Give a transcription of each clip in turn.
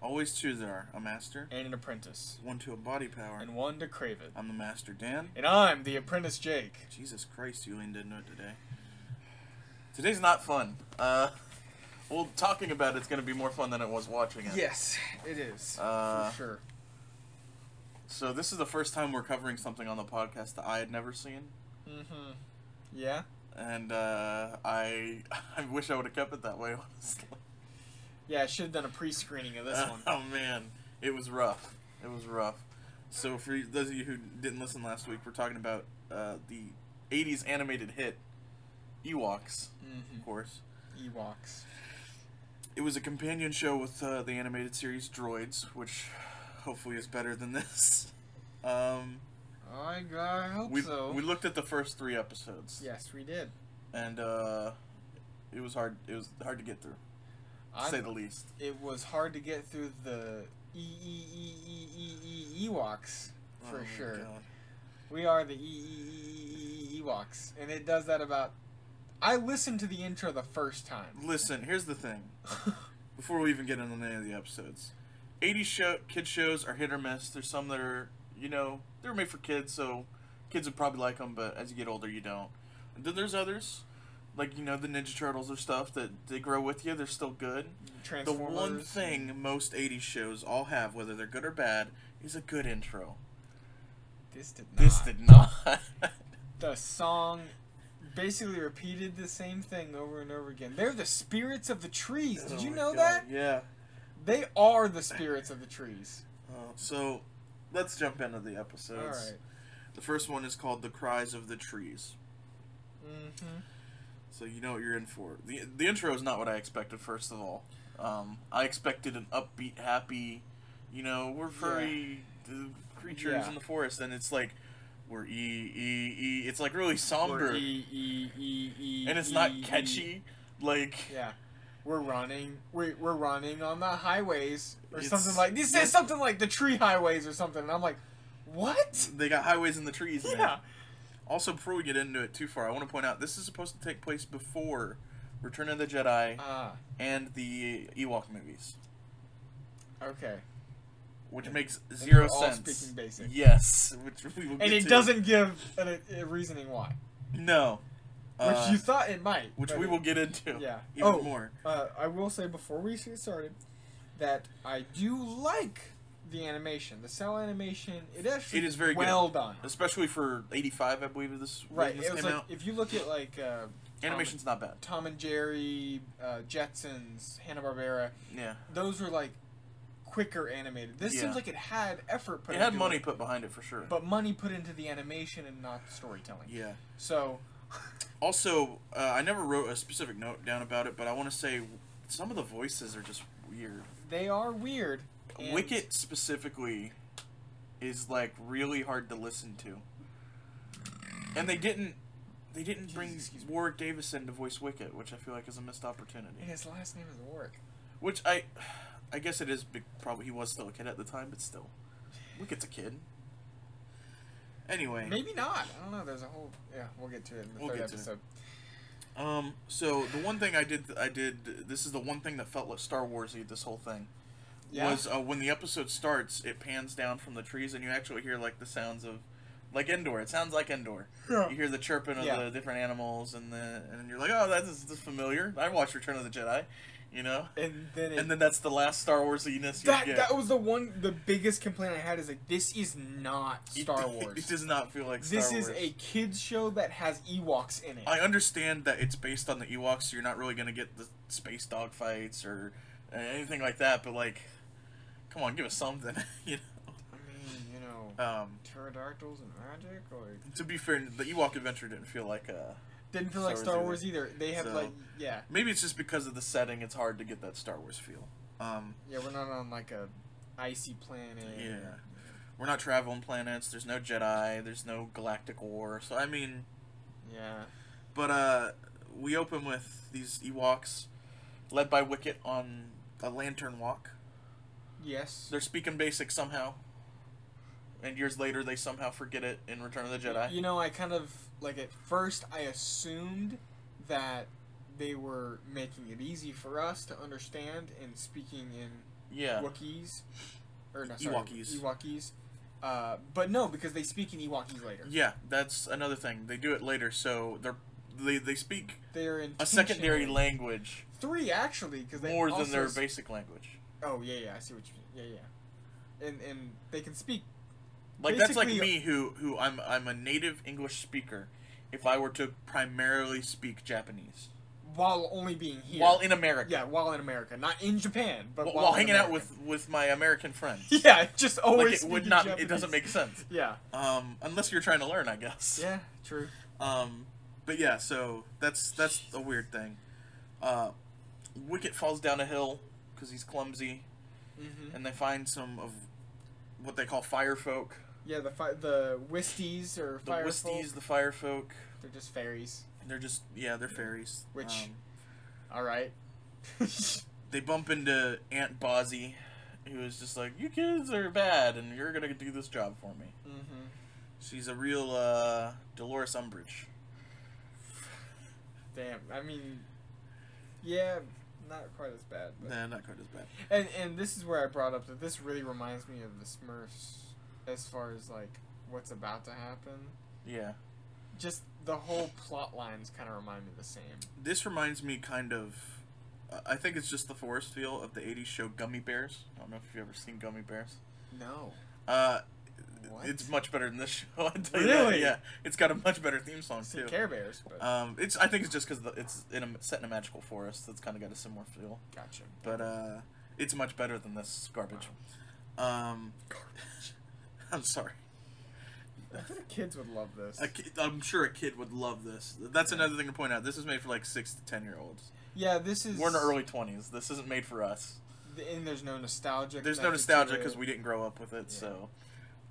Always two there are a master, and an apprentice, one to a body power. and one to crave it. I'm the master, Dan. And I'm the apprentice Jake. Jesus Christ, you leaned into it today. Today's not fun. Uh, well, talking about it's going to be more fun than it was watching it. Yes, it is. Uh, for sure. So this is the first time we're covering something on the podcast that I had never seen, Mm-hmm. Yeah. and uh, I I wish I would have kept it that way. Honestly. Yeah, I should have done a pre-screening of this one. Oh man, it was rough. It was rough. So for those of you who didn't listen last week, we're talking about uh, the '80s animated hit Ewoks, Mm-hmm. of course. Ewoks. It was a companion show with uh, the animated series Droids, which hopefully is better than this. Um, I, I hope we so. we looked at the first three episodes, yes, we did. and uh, it was hard. It was hard to get through, to I, say the least. it was hard to get through the E E E E E E Ewoks for Oh sure. God. We are the E E E E E Ewoks, and it does that about. I listened to the intro the first time. Listen, here's the thing. before we even get into any of the episodes. 80s show kid shows are hit or miss. There's some that are, you know, they're made for kids, so kids would probably like them, but as you get older, you don't. And then there's others, like, you know, the Ninja Turtles or stuff that they grow with you. They're still good. The one thing most 80s shows all have, whether they're good or bad, is a good intro. This did not. This did not. The song basically repeated the same thing over and over again. They're the spirits of the trees. Did Oh you know God, that? Yeah. They are the spirits of the trees. Uh, so, let's jump into the episodes. All right. The first one is called The Cries of the Trees. Mm-hmm. So you know what you're in for. the The intro is not what I expected. First of all, um, I expected an upbeat, happy, you know, we're furry uh, creatures Yeah. in the forest, and it's like we're e e e. It's like really somber, E E E E. and it's not catchy. Like Yeah. We're running. We're, we're running on the highways or It's- something like. This yes. something like the tree highways or something, and I'm like, what? they got highways in the trees. Man. Also, before we get into it too far, I want to point out this is supposed to take place before Return of the Jedi Ah. and the Ewok movies, okay. which makes 0 we're all sense. speaking basic. Yes, which we will And it to. doesn't give a, a reasoning why, No. which Uh, you thought it might. which we will get into. Yeah. Even Oh. more. Uh, I will say before we get started that I do like the animation, the cell animation. It actually It is very good. well done. Especially for '85, I believe this Right. this It was came like out. if you look at like uh, Tom, Animation's not bad. Tom and Jerry, uh, Jetsons, Hanna Barbera. Yeah. Those were like quicker animated. This Yeah. seems like it had effort put It had money it, put behind it for sure. but money put into the animation and not the storytelling. yeah. So Also, uh, I never wrote a specific note down about it, but I want to say some of the voices are just weird. they are weird. And- Wicket specifically is like really hard to listen to. And they didn't they didn't bring. Warwick Davis in to voice Wicket, which I feel like is a missed opportunity. And his last name is Warwick. Which I I guess it is big, probably he was still a kid at the time, but still. Wicket's a kid. Anyway, Maybe not. I don't know. There's a whole. Yeah, we'll get to it in the We'll third get to it. episode. um so the one thing I did I did this is the one thing that felt like Star Warsy this whole thing. Yeah. was uh, when the episode starts, it pans down from the trees, and you actually hear like the sounds of, like Endor. It sounds like Endor. Yeah. You hear the chirping of Yeah. the different animals, and the and you're like, oh, that is, this familiar. I watched Return of the Jedi, you know. And then it, And then that's the last Star Warsiness you that get. that was the one. The biggest complaint I had is like this is not Star It, Wars. It does not feel like Star this is a kids show that has Ewoks in it. I understand that it's based on the Ewoks, so you're not really gonna get the space dog fights or uh, anything like that. But like, come on, give us something, you know. I mean, you know, Um, pterodactyls and magic. Like to be fair, the Ewok adventure didn't feel like uh didn't feel like Star Star Wars Wars either. They have So- like yeah, Maybe it's just because of the setting. It's hard to get that Star Wars feel. Um, yeah. We're not on like a icy planet. Yeah. we're not traveling planets. There's no Jedi. There's no galactic war. So I mean, Yeah. but uh, we open with these Ewoks, led by Wicket on a lantern walk. Yes. They're speaking basic somehow, and years later they somehow forget it in Return of the Jedi. You know, I kind of like at first I assumed that they were making it easy for us to understand and speaking in Yeah. Wookiees, or no, sorry, Ewokese. Ewokese. Uh, but no, because they speak in Ewokese later. Yeah, that's another thing. They do it later, so they're they, they speak They're in a secondary language Three actually, because they more than their basic language. Oh yeah, yeah, I see what you mean. Yeah, yeah, and and they can speak. Like that's like me who who I'm I'm a native English speaker. If I were to primarily speak Japanese While only being here. while in America, yeah, while in America, not in Japan, but while, while, while in hanging out with with my American friends, Yeah, it just always. like it would not. It doesn't make sense. Yeah. Um, unless you're trying to learn, I guess. Yeah. True. Um, but yeah, so that's that's a weird thing. Uh, Wicket falls down a hill because he's clumsy, Mm-hmm. and they find some of what they call fire folk. Yeah, the fi- the Wisties or The fire Wisties, folk, the fire folk. they're just fairies. They're just yeah, they're fairies. Which- Um, All right. they bump into Aunt Bozzy, who is just like, "You kids are bad, and you're gonna do this job for me." mm-hmm. She's a real uh, Dolores Umbridge. Damn. I mean, yeah, not quite as bad. But. Nah, not quite as bad. And and this is where I brought up that this really reminds me of the Smurfs, as far as like what's about to happen. Yeah, Just the whole plot lines kind of remind me the same. this reminds me kind of. uh, I think it's just the forest feel of the '80s show Gummi Bears. I don't know if you've ever seen Gummi Bears. No. Uh, What? it's much better than this show. I tell you that. Really? Yeah, it's got a much better theme song too. Care Bears, but Um, it's I think it's just because it's in a, set in a magical forest that's kind of got a similar feel. gotcha. but uh, it's much better than this garbage. Um, I'm sorry. I think kids would love this. A kid, I'm sure a kid would love this. That's another thing to point out. This is made for like six to ten year olds. yeah, this is. We're in our early twenties. This isn't made for us. And there's no nostalgia. There's no nostalgia because we didn't grow up with it. Yeah. So,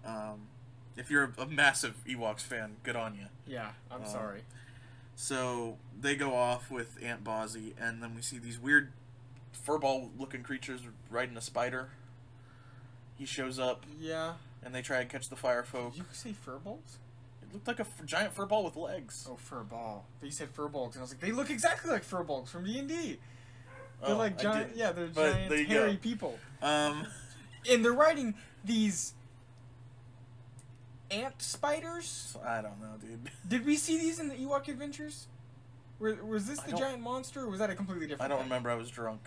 um, if you're a, a massive Ewoks fan, good on you. Yeah, I'm Um, sorry. So they go off with Aunt Bozzy, and then we see these weird furball looking creatures riding a spider. He shows up, Yeah. and they try to catch the fire folk. Did you say furballs? It looked like a f- giant furball with legs. Oh, furball. But you said furballs, and I was like, they look exactly like furballs from D and D. They're Oh, like giant. Yeah, they're But giant hairy go. people, Um, and they're riding these ant spiders. I don't know, dude. Did we see these in the Ewok Adventures? Was this the giant monster, or was that a completely different? I don't thing? remember. I was drunk.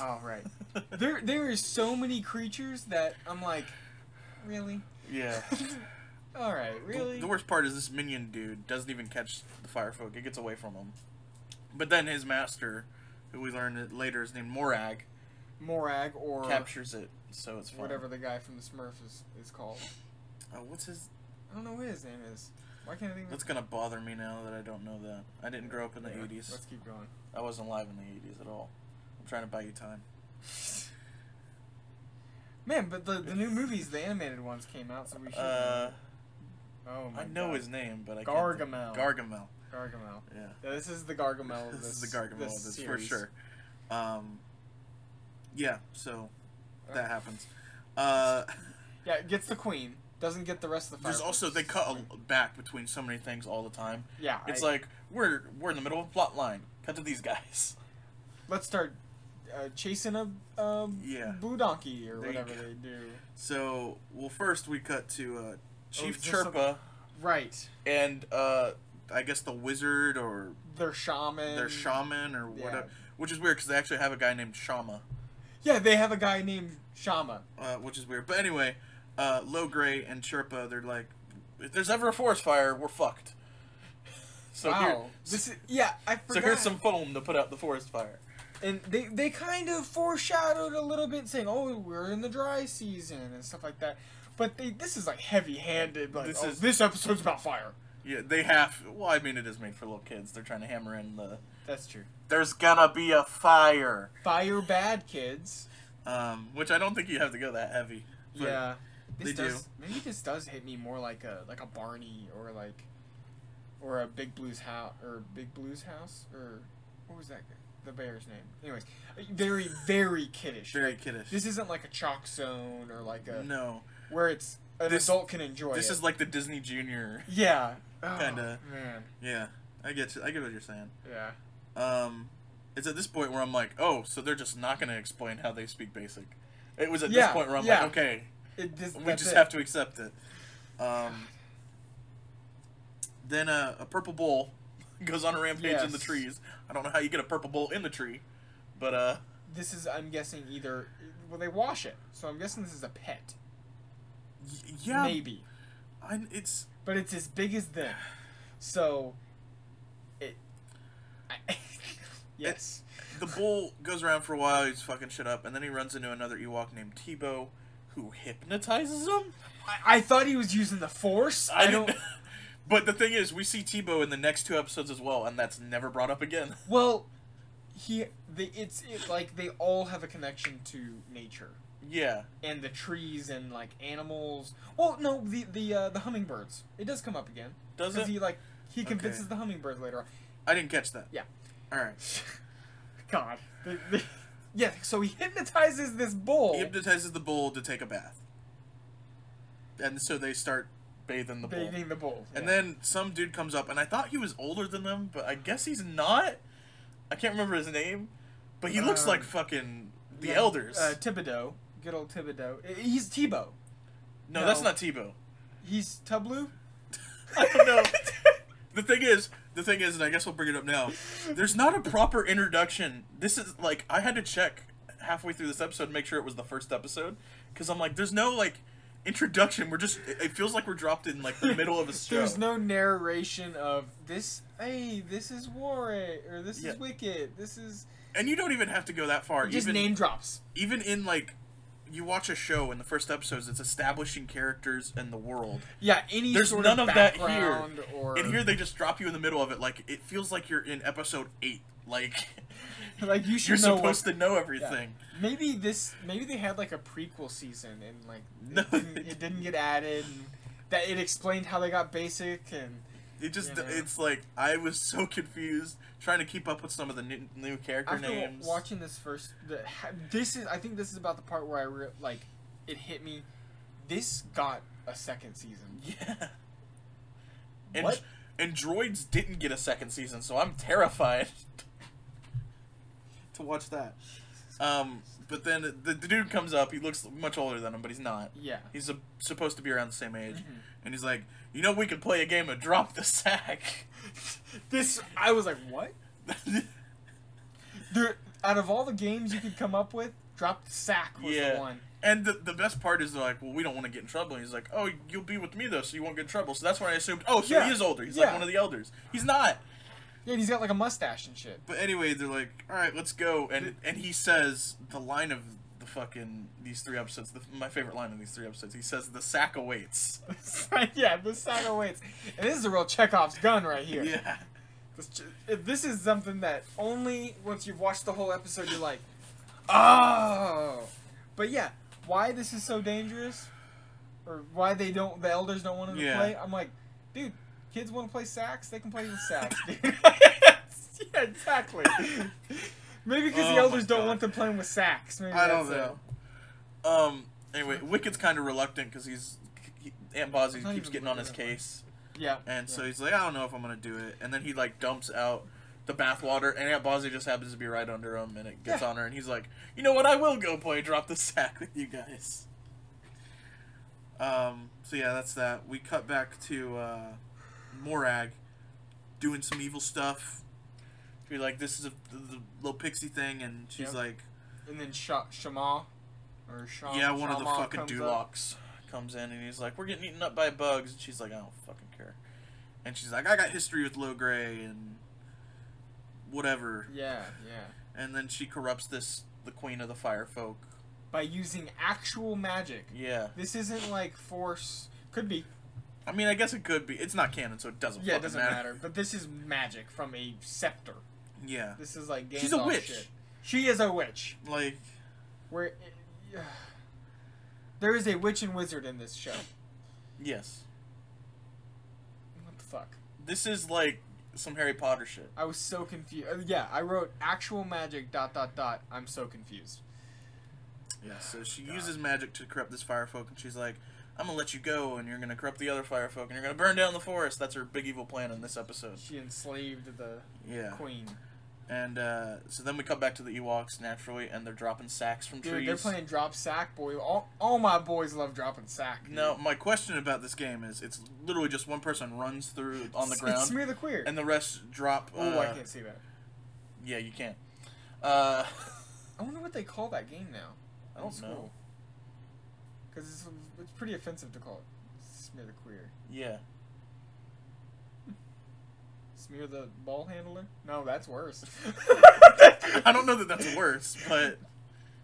Oh right. there, there is so many creatures that I'm like, really? yeah. All right, really? The, worst part is this minion dude doesn't even catch the fire folk. It gets away from him. But then his master, who we learn later is named Morag, Morag or captures it. So it's fun. whatever the guy from the Smurfs is, is called. Oh, what's his? I don't know what his name is. Why can't I think of That's gonna bother me now that I don't know that. I didn't grow up in the Yeah, '80s. Let's keep going. I wasn't alive in the '80s at all. I'm trying to buy you time. Man, but the, the new movies, the animated ones came out, so we should. Uh, oh my I know God. his name, but I Gargamel. Gargamel. Gargamel. Yeah. Yeah, this is the Gargamel This this. is the Gargamel this of this for sure. Um, yeah, so that happens. Uh, Yeah, it gets the queen. Doesn't get the rest of the. there's also they cut a, back between so many things all the time. Yeah, It's I- like we're we're in the middle of a plot line. Cut to these guys. let's start uh, chasing a um, Yeah. blue donkey or There you whatever they do. So well, first we cut to uh, Chief is this Chirpa Right, and uh, I guess the wizard or their shaman. their shaman or yeah. whatever. Which is weird because they actually have a guy named Shama, Yeah, they have a guy named Shama. uh, which is weird. But anyway, uh, Logray and Chirpa, they're like, if there's ever a forest fire, we're fucked. So wow, here, this is yeah. I forgot. so here's some foam to put out the forest fire. and they they kind of foreshadowed a little bit, saying, "Oh, we're in the dry season" and stuff like that. But they this is like heavy-handed. Like, This oh, is- this episode's about fire. Yeah, they have. Well, I mean, it is made for little kids. They're trying to hammer in the. That's true. There's gonna be a fire, Fire bad kids. um, which I don't think you have to go that heavy. yeah. This they do. Maybe this does hit me more like a like a Barney or like or a Big Blues house or Big Blues house or what was that? The bear's name. Anyways, very very kiddish. Very Like, kiddish. This isn't like a chalk zone or like a no, where it's an This- adult can enjoy this it. is like the Disney Junior. yeah. Oh, Kinda. man. Yeah, I get you. I get what you're saying. Yeah. Um, it's at this point where I'm like, oh, so they're just not gonna explain how they speak basic. It was at Yeah, this point where I'm yeah. like, okay, It, this, we just it. have to accept it. Um, then uh, a purple bull goes on a rampage in the trees. I don't know how you get a purple bull in the tree, but uh, This is, I'm guessing, either. Well, they wash it, so I'm guessing this is a pet. y- yeah, Maybe. I, it's But it's as big as them. So. It. I, yes. the bull goes around for a while. He's fucking shit up, and then he runs into another Ewok named Teebo, who hypnotizes him. I, I thought he was using the force. I, didn't- don't. But the thing is, we see Teebo in the next two episodes as well, and that's never brought up again. Well, he. They, it's it, like they all have a connection to nature. Yeah, and the trees and like animals. Well, no, the the uh, the hummingbirds. It does come up again does it? he like he Okay. convinces the hummingbirds later on. I didn't catch that. Yeah. All right. God. Yeah. So he hypnotizes this bull. He hypnotizes the bull to take a bath, and so they start bathing the bull. bathing the bull. And then some dude comes up, and I thought he was older than them, but I guess he's not. I can't remember his name, but he looks Um, like fucking the Yeah, elders. Uh, Thibodeau. Good old Thibodeau. He's Teebo. no, that's not Teebo. He's Tublu. I don't know. the thing is, the thing is, and I guess we'll bring it up now. There's not a proper introduction. This is like I had to check halfway through this episode to make sure it was the first episode because I'm like, there's no like introduction. We're just it it feels like we're dropped in like the middle of a show. There's no narration of this. Hey, this is Warwick, or this Yeah. is Wicket. This is and you don't even have to go that far. just even name drops. even in like you watch a show in the first episodes, it's establishing characters and the world. Yeah, any There's sort none of of that here. background or And here they just drop you in the middle of it. Like it feels like you're in episode eight. Like like you should. you're supposed what, to know everything. Maybe this maybe they had like a prequel season and like No, it, didn't, it didn't get added and that it explained how they got basic and It just know? it's like I was so confused trying to keep up with some of the new, new character after names. watching this first the, this is I think this is about the part where I re- like it hit me this got a second season. Yeah. And What? and droids didn't get a second season, so I'm terrified to watch that. Um, but then the, the dude comes up. He looks much older than him, but he's not. Yeah. He's a, supposed to be around the same age, Mhm. and he's like, you know, we could play a game of drop the sack. This I was like, what? There out of all the games you could come up with, drop the sack was Yeah. the one. And the, the best part is they're like, well, we don't want to get in trouble. And he's like, oh, you'll be with me though, so you won't get in trouble. So that's when I assumed, oh, so Yeah. he is older. He's Yeah. like one of the elders. He's not. Yeah, and he's got like a mustache and shit. But anyway, they're like, all right, let's go. And and he says the line of the fucking these three episodes. The, my favorite line of these three episodes. He says, "The sack awaits." yeah, the sack awaits. And this is a real Chekhov's gun right here. Yeah. This, if this is something that only once you've watched the whole episode you're like, oh. But yeah, why this is so dangerous, or why they don't, the elders don't want them Yeah. to play. I'm like, dude, kids want to play sax, they can play with sax, dude. yeah, exactly. Maybe because Oh the elders don't want them playing with sax. Maybe I don't know. Um. Anyway, Wicket's kind of reluctant because he's he, Aunt Bozzy keeps getting on his case, Yeah. and yeah. so he's like, I don't know if I'm gonna do it. And then he like dumps out the bathwater, and Aunt Bozzy just happens to be right under him, and it gets Yeah. on her, and he's like, you know what? I will go play drop the sack with you guys. Um. So yeah, that's that. We cut back to uh, Morag doing some evil stuff. Be like, this is a the, the little pixie thing, and she's Yep. like, And then Sha- Shama, or Sham, yeah, one of the fucking comes comes in, and he's like, we're getting eaten up by bugs, and she's like, I don't fucking care. And she's like, I got history with Logray and whatever. Yeah, yeah. And then she corrupts this the queen of the fire folk. By using actual magic. Yeah. This isn't like force. Could be. I mean, I guess it could be. It's not canon, so it doesn't. Yeah, it doesn't matter. matter. But this is magic from a scepter. Yeah. This is like Gandalf She's a witch. Shit. She is a witch. Like, Where there is a witch and wizard in this show. yes. What the fuck? This is like some Harry Potter shit. I was so confused. Uh, yeah, I wrote actual magic dot dot dot. I'm so confused. Yeah. So she God. uses magic to corrupt this fire folk, and she's like, "I'm gonna let you go, and you're gonna corrupt the other fire folk, and you're gonna burn down the forest." That's her big evil plan in this episode. She enslaved the Yeah. queen. And uh, so then we come back to the Ewoks naturally, and they're dropping sacks from Dude, trees. they're playing drop sack, boy. All, all my boys love dropping sack. dude. Now, my question about this game is, it's literally just one person runs through on the ground, smear the queer. and the rest drop. oh, I uh, can't see that. Yeah, you can. Uh, I wonder what they call that game now. I don't know. Because it's, it's pretty offensive to call it smear the queer. yeah. Smear the ball handler? No, that's worse. I don't know that that's worse, but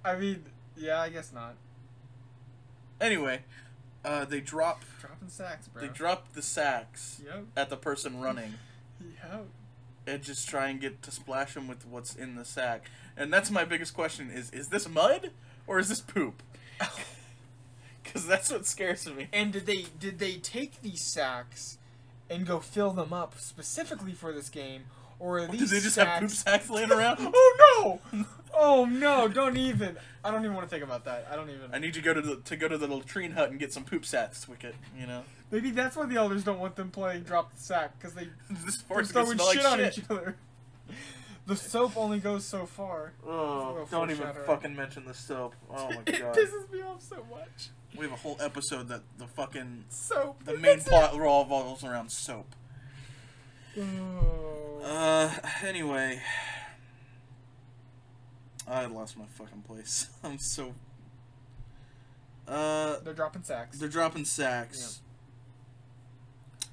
I mean, yeah, I guess not. anyway, uh, they drop Dropping sacks, bro. they drop the sacks Yep. at the person running, Yep. and just try and get to splash him with what's in the sack. And that's my biggest question: is is this mud or is this poop? Because that's what scares me. And did they did they take these sacks and go fill them up specifically for this game, or are Did these they just sacks... have poop sacks laying around? oh no! Oh no! Don't even. I don't even want to think about that. I don't even. I need to go to the to go to the latrine hut and get some poop sacks, Wicket. You know, Maybe that's why the elders don't want them playing drop the sack because they this gonna throwing shit like on shit. each other. The soap only goes so far. Oh, don't even fucking mention the soap. Oh my it god. pisses me off so much. We have a whole episode that the fucking Soap. the main it. plot revolves around soap. Oh. Uh, anyway, I lost my fucking place. I'm so. Uh, They're dropping sacks. they're dropping sacks.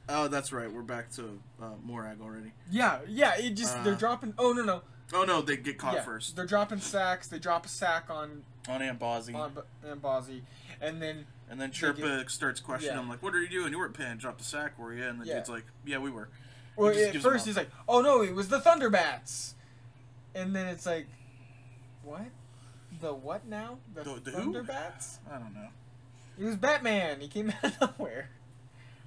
Oh, that's right. We're back to uh, Morag already. Yeah, yeah. It just they're Uh, dropping. Oh no no. Oh no, they get caught yeah, first They're dropping sacks. They drop a sack on on Aunt Bozzy, on B- Bozzy, and then and then they Chirpa starts questioning yeah. him like, "What are you doing? You weren't paying. Drop the sack, were you?" And the Yeah. dude's like, "Yeah, we were." well just at first he's like, oh no, it was the Thunderbats, and then it's like, what? The what now? The, The- the who? Thunderbats? I don't know. It was Batman. He came out of nowhere.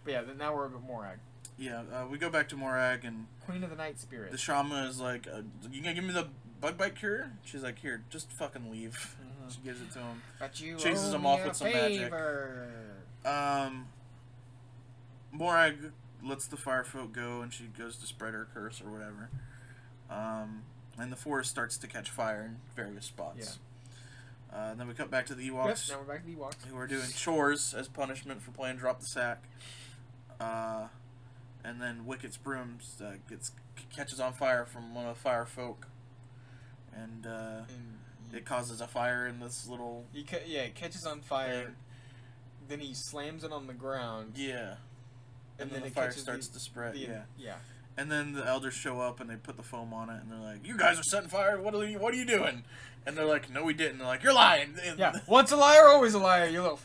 But yeah, then now we're at Morag, Yeah, uh, we go back to Morag, and Queen of the Night Spirit. the shaman is like, uh, "You gonna give me the bug bite cure?" She's like, "Here, just fucking leave." Mhm. She gives it to him. But you chases him off with some magic. favor. Um, Morag lets the firefolk go, and she goes to spread her curse or whatever. Um, and the forest starts to catch fire in various spots. Uh, then we cut back to the Yep, Ewoks, now we're back to the Ewoks. who are doing chores as punishment for playing drop the sack. Uh, and then Wicket's brooms uh, gets catches on fire from one of the firefolk, and uh, And it causes a fire in this little he ca- yeah, it catches on fire. thing. Then he slams it on the ground. Yeah. And, then, the it fire starts the- to spread. the- yeah. yeah. And then the elders show up and they put the foam on it and they're like, "You guys are setting fire. What are you? What are you doing?" And they're like, "No, we didn't." They're like, "You're lying." And, Yeah. Once a liar, always a liar. You little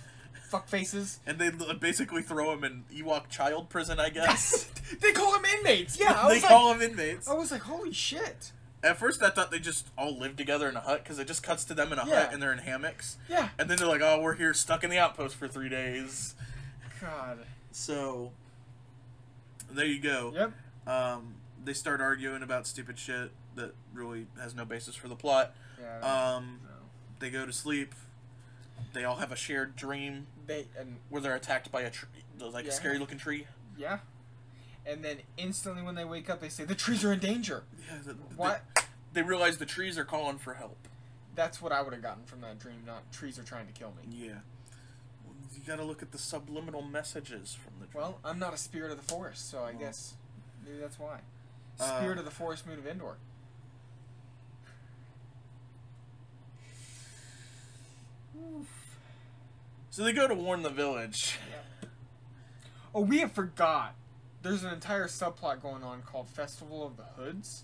fuck faces. And they basically throw him in Ewok child prison, I guess. they call them inmates. Yeah. I they call them inmates. I was like, holy shit. At first, I thought they just all lived together in a hut because it just cuts to them in a Yeah. hut and they're in hammocks. Yeah. And then they're like, "Oh, we're here stuck in the outpost for three days." God. So there you go. Yep. Um, they start arguing about stupid shit that really has no basis for the plot. Yeah. Um, no. they go to sleep. They all have a shared dream They and where they're attacked by a tree, like a Yeah. scary looking tree. yeah. And then instantly when they wake up, they say the trees are in danger. Yeah, the, What? They, they realize the trees are calling for help. That's what I would have gotten from that dream. Not trees are trying to kill me. Yeah. You gotta look at the subliminal messages from the dream. Well, I'm not a spirit of the forest, so I Well. guess maybe that's why. Uh, Spirit of the forest, moon of Endor. So they go to warn the village. Oh, we have forgot. There's an entire subplot going on called Festival of the Hoods,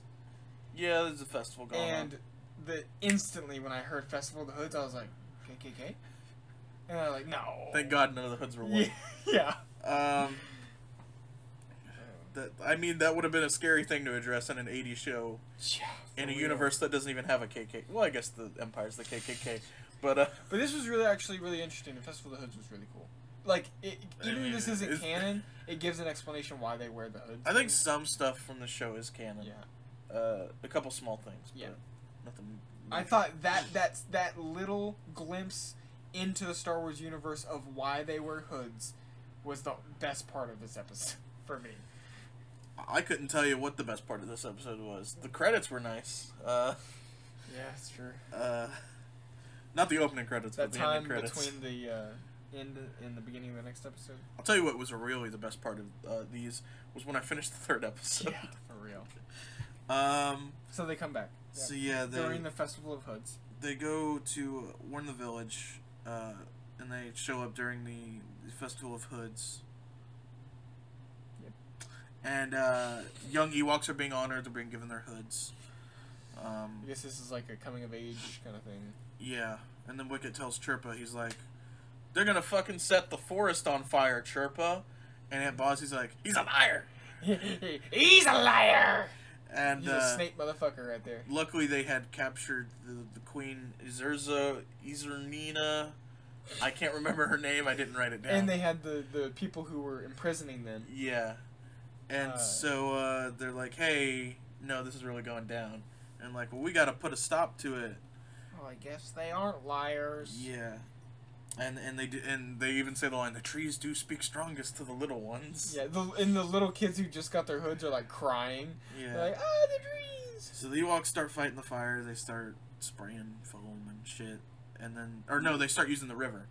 Yeah, there's a festival going and on. the instantly when I heard Festival of the Hoods, I was like, KKK, and I was like, no. Thank God none of the hoods were Yeah, white. yeah. Um, that I mean, that would have been a scary thing to address in an '80s show Yeah, in a real. universe that doesn't even have a KKK. Well, I guess the Empire's the KKK, but uh, But this was really actually really interesting. The Festival of the Hoods was really cool. Like, it, I even mean, if this isn't it's- canon, it gives an explanation why they wear the hoods. I think some stuff from the show is canon. Yeah. Uh, a couple small things. But Yeah. Nothing. I thought that that's that little glimpse into the Star Wars universe of why they wear hoods was the best part of this episode for me. I couldn't tell you what the best part of this episode was. The credits were nice. Uh, Yeah, it's true. uh, not the opening credits, That but the time ending credits. between the uh, end and the beginning of the next episode. I'll tell you what was really the best part of uh, these was when I finished the third episode. Yeah, for real. Um. So they come back. So yeah, they During the Festival of Hoods. they go to warn the village, uh, and they show up during the, the festival of hoods. Yep. And uh, young Ewoks are being honored; they're being given their hoods. Um, I guess this is like a coming of age kind of thing. Yeah, and then Wicket tells Chirpa, he's like, "They're gonna fucking set the forest on fire, Chirpa." And Aunt Bozzy's like, "He's a liar!" He's a liar. And He's uh, a snake motherfucker right there. luckily, they had captured the, the queen Izerza Izernina. I can't remember her name. I didn't write it down. And they had the the people who were imprisoning them. Yeah. And Uh, so uh, they're like, hey, no, this is really going down. And like, well, we got to put a stop to it. Oh, I guess they aren't liars. Yeah. And and they do, and they even say the line, the trees do speak strongest to the little ones. Yeah, the, and the little kids who just got their hoods are like crying. Yeah. They're like, ah, the trees. so the Ewoks start fighting the fire. They start spraying foam and shit. And then, or no, they start using the river.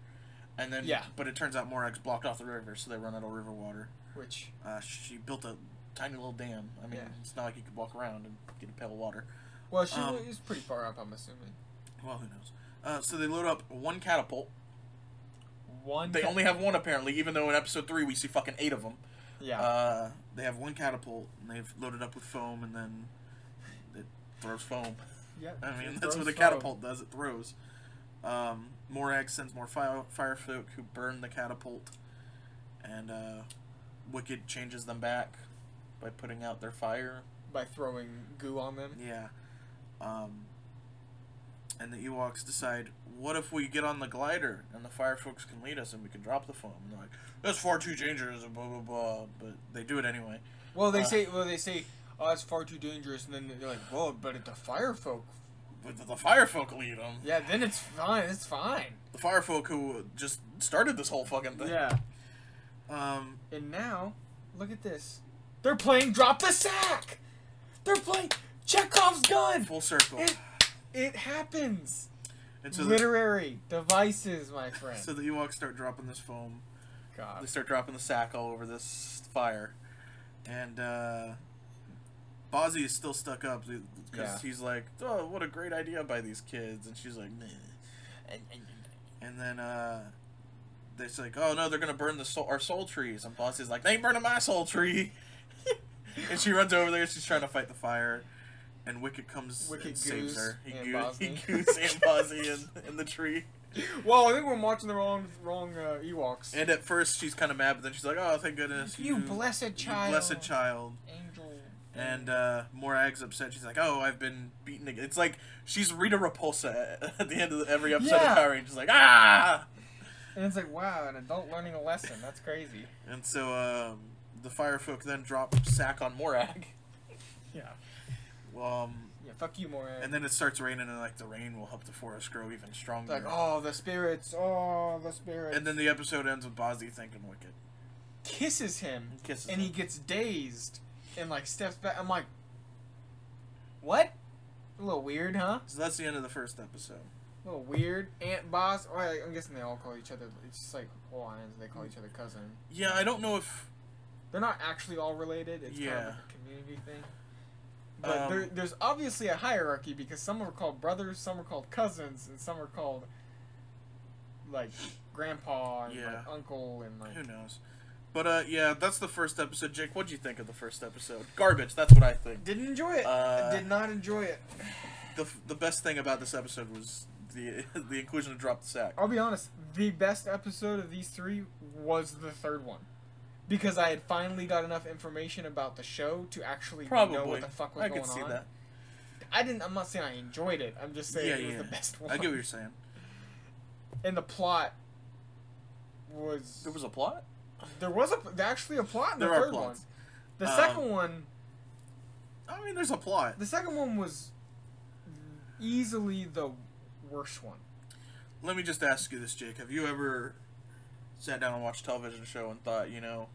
And then, Yeah. But it turns out Morag's blocked off the river, so they run out of river water. Which, Uh, she built a tiny little dam. I mean, Yeah. it's not like you could walk around and get a pail of water. well, she Um, was pretty far up, I'm assuming. Well, who knows? Uh, so they load up one catapult. One. They ca- only have one apparently, even though in episode three we see fucking eight of them. Yeah. Uh, they have one catapult and they've loaded up with foam, and then it throws foam. yeah. I mean, that's what a throws catapult does. It throws. Um, Morag sends more fire fire folk who burn the catapult, and uh, Wicket changes them back by putting out their fire. by throwing goo on them. Yeah. Um, and the Ewoks decide, what if we get on the glider and the fire folks can lead us and we can drop the foam? And they're like, that's far too dangerous, and blah blah blah. But they do it anyway. Well, they Uh, say, well, they say, oh, it's far too dangerous, and then they're like, well, but if the fire folk, But the, the fire folk lead them. yeah, then it's fine. It's fine. The fire folk who just started this whole fucking thing. Yeah. Um, And now, look at this. They're playing drop the sack. They're playing Chekhov's gun. full circle. It, it happens. And so the, Literary devices, my friend. so the Ewoks start dropping this foam. God. They start dropping the sack all over this fire, and uh, Bozzy is still stuck up because Yeah. he's like, "Oh, what a great idea by these kids," and she's like, "Meh." And then uh, they're like, "Oh no, they're gonna burn the soul, our soul trees," and Bozzy's like, "They ain't burning my soul tree," and she runs over there. She's trying to fight the fire. And Wicket comes Wicket and saves her. He, goo- he goos Aunt Bozzy in, in the tree. Well, I think we're watching the wrong wrong uh, Ewoks. And at first she's kind of mad, but then she's like, "Oh, thank goodness, you blessed child. blessed child." Angel. And uh, Morag's upset. She's like, "Oh, I've been beaten again." It's like she's Rita Repulsa at the end of every episode Yeah. of Power Rangers. She's like, ah! And it's like, wow, an adult learning a lesson. That's crazy. And so um, the Firefolk then drop sack on Morag. Yeah. Um, Yeah, fuck you, Morag. and then it starts raining, and like the rain will help the forest grow even stronger. Like, oh, the spirits. Oh, the spirits. And then the episode ends with Bozzy thinking Wicket. kisses him, Kisses and he gets dazed and like steps back. I'm like, what? A little weird, huh? So that's the end of the first episode. A little weird. Aunt Boss. Or I'm guessing they all call each other. It's just like Hawaiians. They call each other cousin. Yeah, I don't know if They're not actually all related. It's kind of like a community thing. But Um, there, there's obviously a hierarchy because some are called brothers, some are called cousins, and some are called like grandpa and Yeah. like uncle and like who knows. But uh, yeah, that's the first episode. Jake, what'd you think of the first episode? Garbage. That's what I think. Didn't enjoy it. Uh, Did not enjoy it. the the best thing about this episode was the the inclusion of drop the sack. I'll be honest. The best episode of these three was the third one, because I had finally got enough information about the show to actually Probably. know what the fuck was I going could see on. that. I didn't. I'm not saying I enjoyed it. I'm just saying Yeah, it was yeah. the best one. I get what you're saying. And the plot was There was a plot. there was a actually a plot in There the third one. The Um, second one, I mean, there's a plot. the second one was easily the worst one. Let me just ask you this, Jake. Have you ever sat down and watched a television show and thought, you know,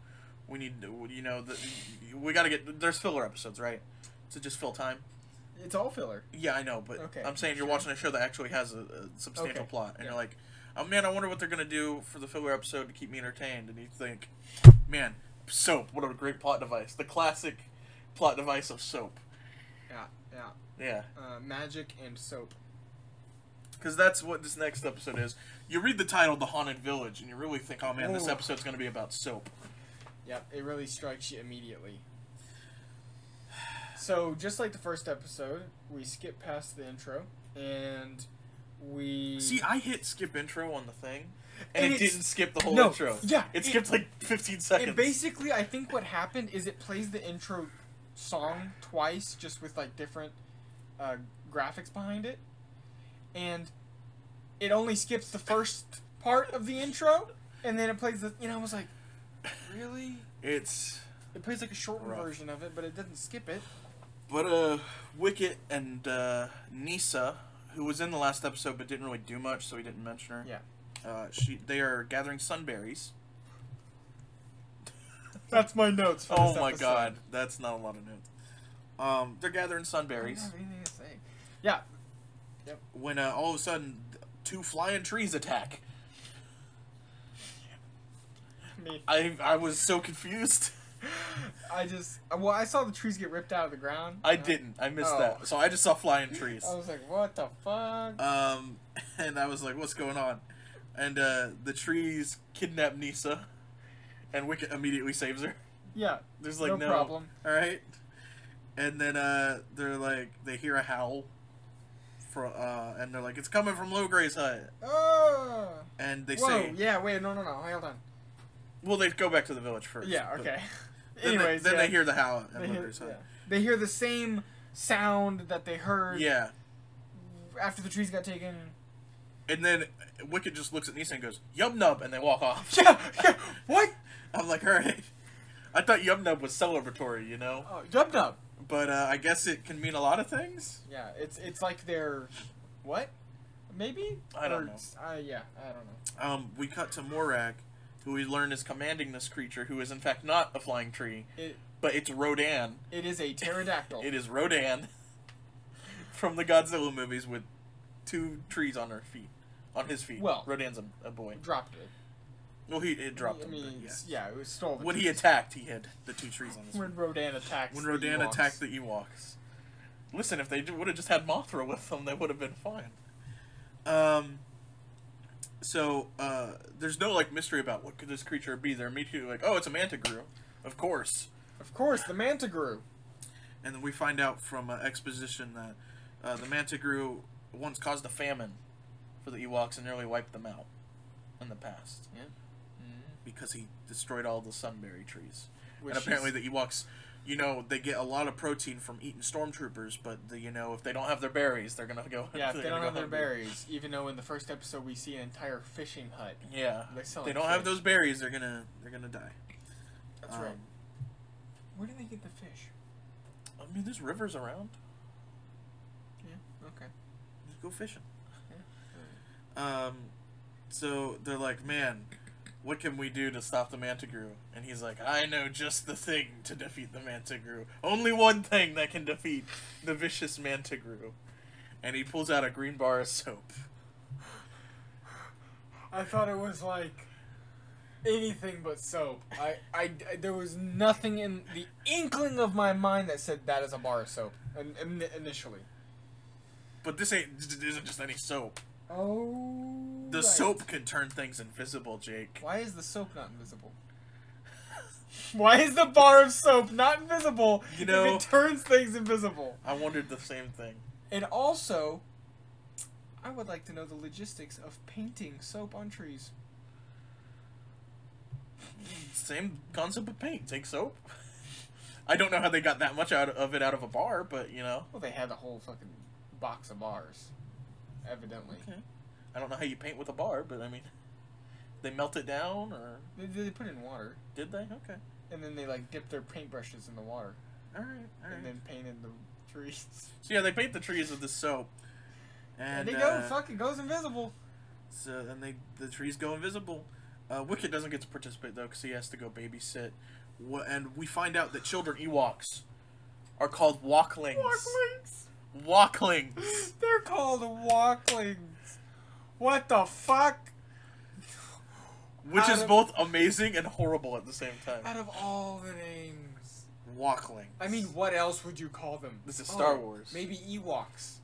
We need, to- you know, the, we got to get. There's filler episodes, right? To just fill time. It's all filler. Yeah, I know, but Okay, I'm saying you're sure. watching a show that actually has a, a substantial Okay, plot, and yeah. you're like, oh man, I wonder what they're gonna do for the filler episode to keep me entertained. And you think, man, soap, what a great plot device, the classic plot device of soap. Yeah, yeah. Yeah, Uh, magic and soap. Because that's what this next episode is. You read the title, "The Haunted Village," and you really think, oh man, this episode's gonna be about soap. Yep, it really strikes you immediately. So, just like the first episode, we skip past the intro and we See, I hit skip intro on the thing, and, And it didn't skip the whole no, intro. yeah, it it- skipped like 15 seconds. And basically, I think what happened is it plays the intro song twice, just with like different uh, graphics behind it, and it only skips the first part of the intro, and then it plays the. You know, I was like, really? it's It plays like a shortened Rough. version of it, but it doesn't skip it. But uh, Wicket and uh, Kneesaa, who was in the last episode but didn't really do much, so we didn't mention her. Yeah. Uh, she they are gathering sunberries. That's my notes. For Oh my god, that's not a lot of notes. Um, they're gathering I don't sunberries have anything to say. Yeah, when uh, all of a sudden two flying trees attack. I I I was so confused. I just well, I saw the trees get ripped out of the ground. I didn't. I missed Oh. that. So I just saw flying trees. I was like, what the fuck? Um, and I was like, "What's going on?" And uh, the trees kidnap Kneesaa, and Wicket immediately saves her. yeah, There's like no, no, problem. All right, and then uh, they're like they hear a howl, for uh, and they're like it's coming from Logray's hut, Oh. and they Whoa, say, yeah, wait, no, no, no, hold on. well, they go back to the village first. Yeah, okay. Then, Anyways, they, then yeah, they hear the howl at they Low hear, Gray's yeah. they hear the same sound that they heard Yeah, after the trees got taken. and then Wicket just looks at Kneesaa and goes, "Yub nub," and they walk off. Yeah, yeah, what? I'm like, all right. I thought Yub nub was celebratory, you know, Oh, dub dub. But uh, I guess it can mean a lot of things. Yeah, it's it's like their what? Maybe? I don't Or know. Uh, yeah, I don't know. Um, we cut to Morag, who we learn is commanding this creature, who is in fact not a flying tree, It but it's Rodan. it is a pterodactyl. It is Rodan from the Godzilla movies with two trees on her feet, on his feet. Well- Rodan's a, a boy. dropped it. Well, he it dropped I him. mean, but yeah. yeah, it was stolen. When he attacked, he had the two trees on his when. Rodan attacked. When the Rodan Ewoks. attacked the Ewoks. Listen, if they would have just had Mothra with them, they would have been fine. Um. So uh, there's no like mystery about what could this creature be. They're immediately like, oh, it's a Mantigrue, of course. Of course, the Mantigrue. And then we find out from uh, exposition that uh, the Mantigrue once caused a famine for the Ewoks and nearly wiped them out in the past because he destroyed all the sunberry trees. Which and apparently is- the Ewoks, you know, they get a lot of protein from eating stormtroopers, but the, you know, if they don't have their berries, they're gonna go. yeah, if they're don't have their hungry. berries, even though in the first episode we see an entire fishing hut. Yeah, They if sell they like don't have those berries, they're gonna they're gonna die. That's Um, right. Where do they get the fish? I mean, there's rivers around. Yeah. Okay. Just go fishing. Um, so they're like, man, what can we do to stop the Mantigrue? And he's like, I know just the thing to defeat the Mantigrue. Only one thing that can defeat the vicious Mantigrew. And he pulls out a green bar of soap. I thought it was like anything but soap. I, I, I- there was nothing in the inkling of my mind that said that is a bar of soap. In, in, initially. But this ain't isn't just any soap. Oh. The right. soap can turn things invisible, Jake. Why is the soap not invisible? Why is the bar of soap not invisible You know- if it turns things invisible? I wondered the same thing. And also, I would like to know the logistics of painting soap on trees. Same concept of paint. Take soap. I don't know how they got that much out of it out of a bar, but you know. Well, they had a whole fucking box of bars, evidently. Okay. I don't know how you paint with a bar, but I mean, they melt it down, or They, they put it in water, did they? Okay. and then they like dip their paintbrushes in the water, All right. All right. and then painted the trees. so yeah, they paint the trees with the soap, and, And, they uh, go, fuck, it goes invisible. So and they the trees go invisible. Uh, Wicket doesn't get to participate though because he has to go babysit And we find out that children Ewoks are called walklings. Walklings. Walklings. They're called walklings. What the fuck? Which Out is of- both amazing and horrible at the same time. Out of all the names. Walklings. I mean, what else would you call them? This is Star Oh, Wars. Maybe Ewoks.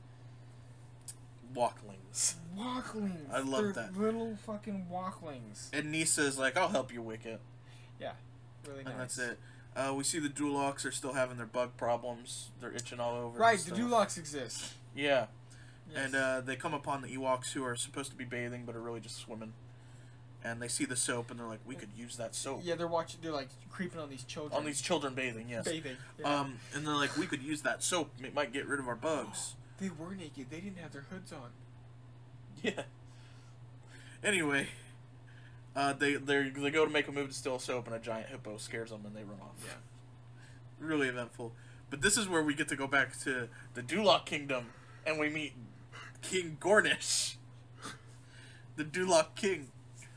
Walklings. Walklings. I love They're that. Little fucking walklings. And Kneesaa's like, I'll help you, Wicket. Yeah. Really nice. And that's it. Uh, we see the Duloks are still having their bug problems. They're itching all over. Right, the. Duloks exist. Yeah. Yes. And uh, they come upon the Ewoks who are supposed to be bathing but are really just swimming. And they see the soap and they're like, we could use that soap. yeah, they're watching. They're like creeping on these children. On these children bathing, yes. bathing. Yeah. Um, and they're like, we could use that soap. It might get rid of our bugs. they were naked. They didn't have their hoods on. Yeah. Anyway, uh, they they they go to make a move to steal soap, and a giant hippo scares them, and they run off. Yeah. Really eventful. But this is where we get to go back to the Dulok Kingdom, and we meet King Gorneesh, the Dulok King,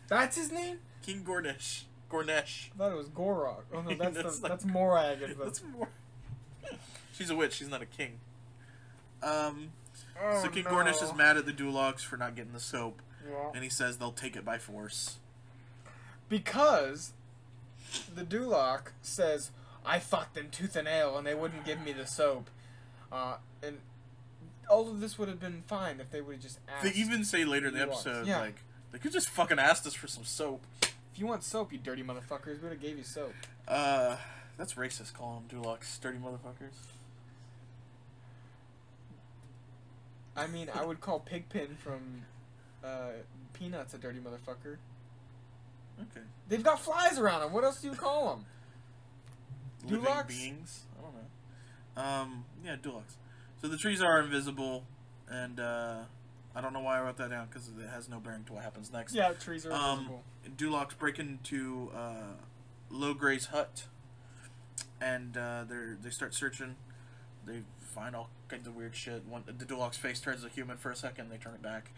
That's his name. King Gorneesh, Gorneesh. I thought it was Gorok. Oh no, that's That's the, not- that's Morag. in That's more. She's a witch. She's not a king. Um. Oh, so King no. Gorneesh is mad at the Duloks for not getting the soap, Yeah. and he says they'll take it by force. Because the Dulok says, I fought them tooth and nail and they wouldn't give me the soap. Uh, and all of this would have been fine if they would have just asked. They even say later in the episode, Yeah. like, they could just fucking asked us for some soap. if you want soap, you dirty motherfuckers, we would have gave you soap. Uh, that's racist. Call them Duloks dirty motherfuckers. I mean, I would call Pigpen from uh, Peanuts a dirty motherfucker. Okay. They've got flies around them. What else do you call them? Living Duloks? beings. I don't know. Um, yeah, Duloks. So the trees are invisible, and uh, I don't know why I wrote that down because it has no bearing to what happens next. Yeah, trees are Um, invisible. Duloks break into uh, Logray's hut, and uh, they they start searching. They find all kinds of weird shit. One, the Dulok's face turns a human for a second. They turn it back.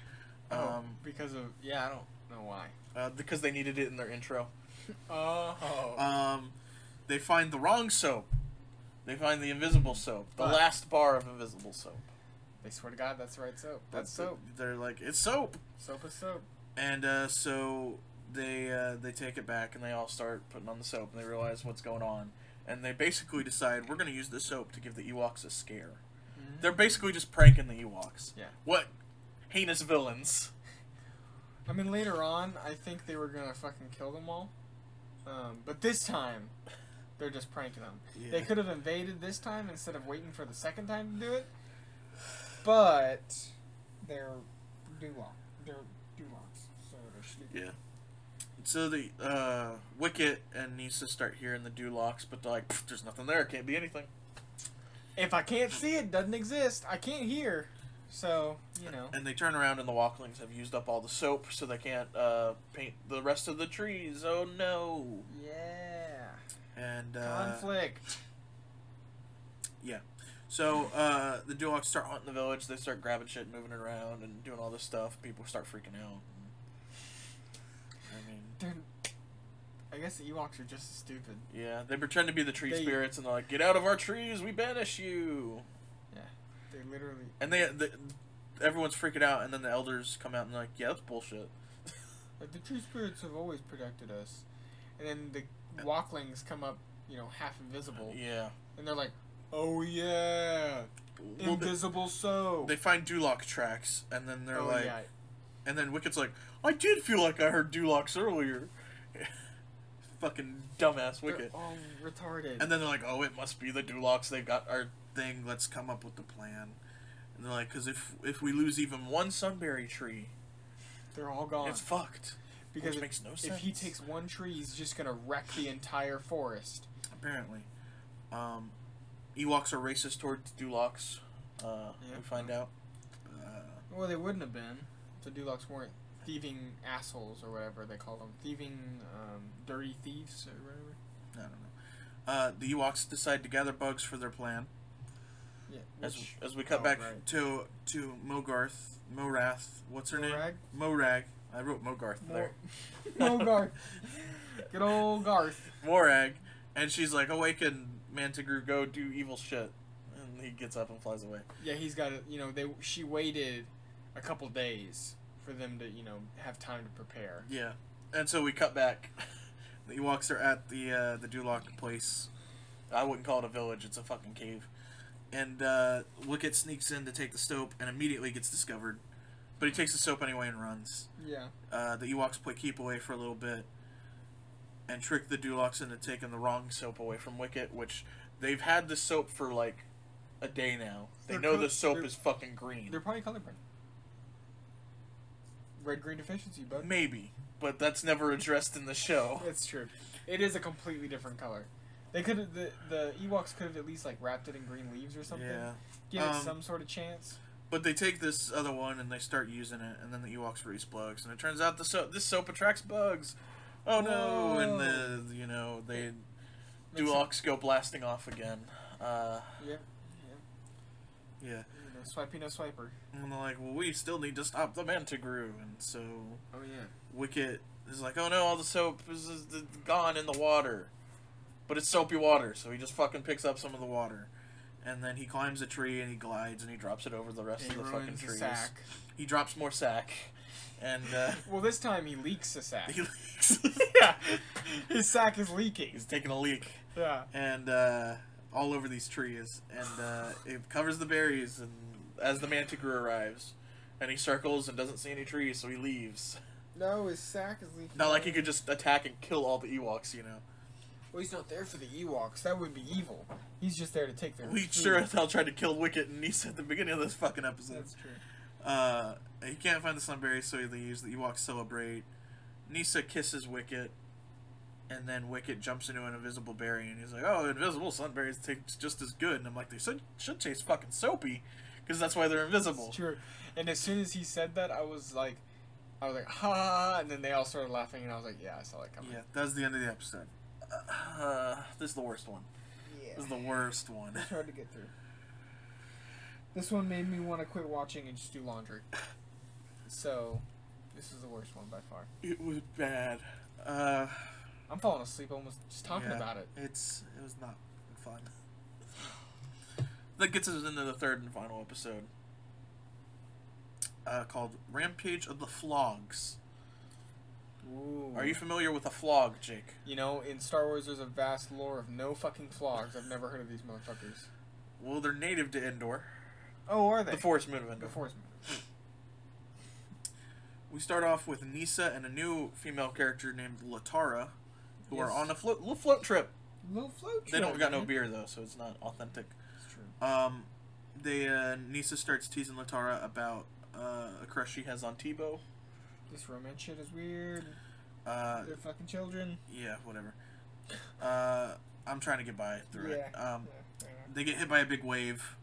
Um, oh, because of yeah, I don't know why. Uh, because they needed it in their intro. Oh, Um, they find the wrong soap. They find the invisible soap, the But- last bar of invisible soap. they swear to God, that's the right soap. That's But soap. They're like, it's soap, Soap is soap. and uh, so they uh, they take it back and they all start putting on the soap and they realize what's going on, and they basically decide we're gonna use the soap to give the Ewoks a scare. They're basically just pranking the Ewoks. Yeah. What heinous villains? I mean, later on, I think they were gonna fucking kill them all. Um, but this time, they're just pranking them. They could have invaded this time instead of waiting for the second time to do it. But they're Dulok. They're Duloks, so they're stupid. Yeah. So the uh, Wicket and Kneesaa start hearing the Duloks, but they're like, "There's nothing there. It can't be anything." If I can't see it, doesn't exist. I can't hear. So you know. And they turn around, and the Woklings have used up all the soap, so they can't uh, paint the rest of the trees. Oh no! Yeah. And uh, Conflict. Yeah. So uh, the Duloks start hunting the village. They start grabbing shit, moving it around, and doing all this stuff. People start freaking out. I mean, They're. I guess the Ewoks are just as stupid. yeah, they pretend to be the tree They- spirits, and they're like, "Get out of our trees! We banish you!" They literally. And they, the, everyone's freaking out, and then the elders come out and they're like, "Yeah, that's bullshit." Like the true spirits have always protected us, and then the woklings come up, you know, half invisible, Yeah. and they're like, "Oh yeah, Well, invisible soap." they find Dulok tracks, and then they're oh like, yeah, and then Wicket's like, "I did feel like I heard Duloks earlier." Fucking dumbass they're all retarded. And then they're like, "Oh, it must be the Duloks. They've got our thing. Let's come up with the plan." And they're like, "Cause if if we lose even one sunberry tree, they're all gone it's fucked." because which if, makes no sense. if he takes one tree, he's just gonna wreck the entire forest. Apparently, um, Ewoks are racist towards Duloks. Uh, Yeah. We find out. Uh, Well, they wouldn't have been. if The Duloks weren't thieving assholes or whatever they call them, thieving, um, dirty thieves or whatever. I don't know. Uh, the Ewoks decide to gather bugs for their plan. Yeah. As, Which, as we cut oh, back right. to to Mogarth, Morath. What's her Morag? name? Morag. I wrote Mogarth there. Mo- Mo Garth. Good old Garth. Morag And she's like, "Awaken, Mantigrue, go do evil shit." And he gets up and flies away. Yeah, he's got to. You know, they she waited a couple days for them to you know have time to prepare. Yeah, and so we cut back. the Ewoks are at the uh, the Dulok place. I wouldn't call it a village; it's a fucking cave. And uh, Wicket sneaks in to take the soap and immediately gets discovered. But he takes the soap anyway and runs. Yeah. Uh, the Ewoks play keep away for a little bit and trick the Duloks into taking the wrong soap away from Wicket, which they've had the soap for like a day now. They They're know the soap is fucking green. They're probably colorblind. Red green deficiency, bud. Maybe, but that's never addressed in the show. It's true. It is a completely different color. They could have the the Ewoks could have at least like wrapped it in green leaves or something. Yeah. Give Um, it some sort of chance. But they take this other one and they start using it, and then the Ewoks release bugs, and it turns out the soap this soap attracts bugs. Oh no! And the you know they Makes Duloks go blasting off again. Uh, Yeah. yeah, You know, swipey no swiper. and they're like, well, we still need to stop the Mantigrue, and so Oh yeah. Wicket is like, oh no, all the soap is, is is gone in the water, but it's soapy water, so he just fucking picks up some of the water. And then he climbs a tree and he glides and he drops it over the rest And of the fucking ruins the trees. sack. He drops more sack, and uh, Well, this time he leaks the sack. he leaks. yeah. His sack is leaking. He's taking a leak, Yeah. and uh, all over these trees, and uh, it covers the berries. And as the Manticore arrives, and he circles and doesn't see any trees, so he leaves. No, his sack is leaking. Not like he could just attack and kill all the Ewoks, you know. Well, he's not there for the Ewoks. That would be evil. He's just there to take their. We food. sure as hell tried to kill Wicket and Kneesaa at the beginning of this fucking episode. That's true. Uh, he can't find the sunberries, so he leaves. The Ewoks celebrate. Kneesaa kisses Wicket, and then Wicket jumps into an invisible berry, and he's like, "Oh, invisible sunberries taste just as good." And I'm like, "They should should taste fucking soapy, because that's why they're invisible." It's true. And as soon as he said that, I was like, I was like, ha, and then they all started laughing, and I was like, yeah, I saw that coming. Yeah, that's the end of the episode. Uh, this is the worst one. Yeah. This is the worst one. It's hard to get through. This one made me want to quit watching and just do laundry. So, this is the worst one by far. It was bad. Uh, I'm falling asleep almost just talking yeah, about it. It's it was not fun. That gets us into the third and final episode, uh, called "Rampage of the Phlogs." Ooh. Are you familiar with a phlog, Jake? You know, in Star Wars, there's a vast lore of no fucking phlogs. I've never heard of these motherfuckers. Well, they're native to Endor, Oh, are they? the forest moon of Endor. The Force We start off with Kneesaa and a new female character named Latara, who are on a float, little float trip. Little float trip. They don't trip, got no beer though, so it's not authentic. It's true. Um, they uh, Kneesaa starts teasing Latara about uh, a crush she has on Teebo. This romance shit is weird. Uh, They're fucking children. yeah, whatever. Uh, I'm trying to get by through it. Um, Yeah, they get hit by a big wave,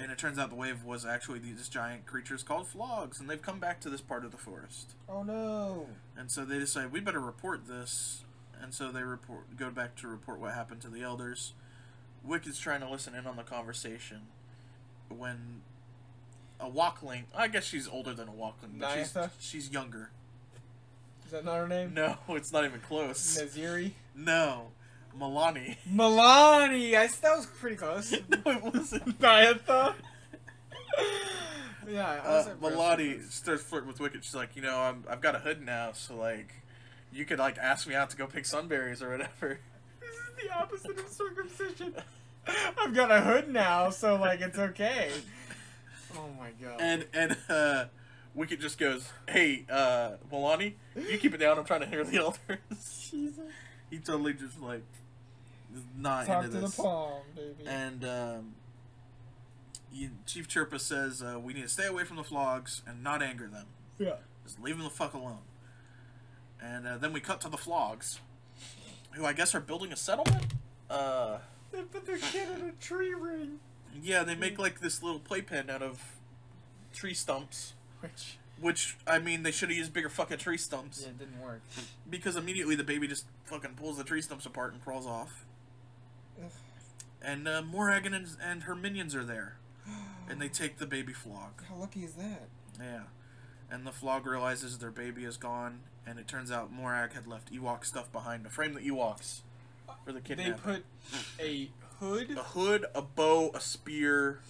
and it turns out the wave was actually these giant creatures called phlogs, and they've come back to this part of the forest. Oh no. And so they decide we better report this, and so they report go back to report what happened to the elders. Wicket's trying to listen in on the conversation when a walkling. I guess she's older than a walkling, but she's, Nyatha? she's younger. Is that not her name? No, it's not even close. Naziri. No, Malani. Malani. I that was pretty close. no, it wasn't. Nyatha. yeah. I Uh, Malani starts flirting with Wicket. She's like, you know, I'm, I've got a hood now, so like, you could like ask me out to go pick sunberries or whatever. This is the opposite of circumcision. I've got a hood now, so like it's okay. Oh my god. And and uh, Wicket just goes, "Hey, uh, Malani, you keep it down. I'm trying to hear the elders." Jesus. he totally just like is not Talk into to this. the palm, baby. And um, you, Chief Chirpa says uh, we need to stay away from the phlogs and not anger them. yeah. Just leave them the fuck alone. And uh, then we cut to the phlogs, who I guess are building a settlement. Uh, They put their kid in a tree ring. Yeah, they make like this little playpen out of tree stumps. Which Which I mean, they should have used bigger fucking tree stumps. yeah, it didn't work. Because immediately the baby just fucking pulls the tree stumps apart and crawls off. Ugh. And uh, Morhagen and, and her minions are there. And they take the baby phlog. How lucky is that? Yeah. And the phlog realizes their baby is gone. And it turns out Morag had left Ewok stuff behind to frame the Ewoks. for the kidnapping. They put a hood. a hood, a bow, a spear,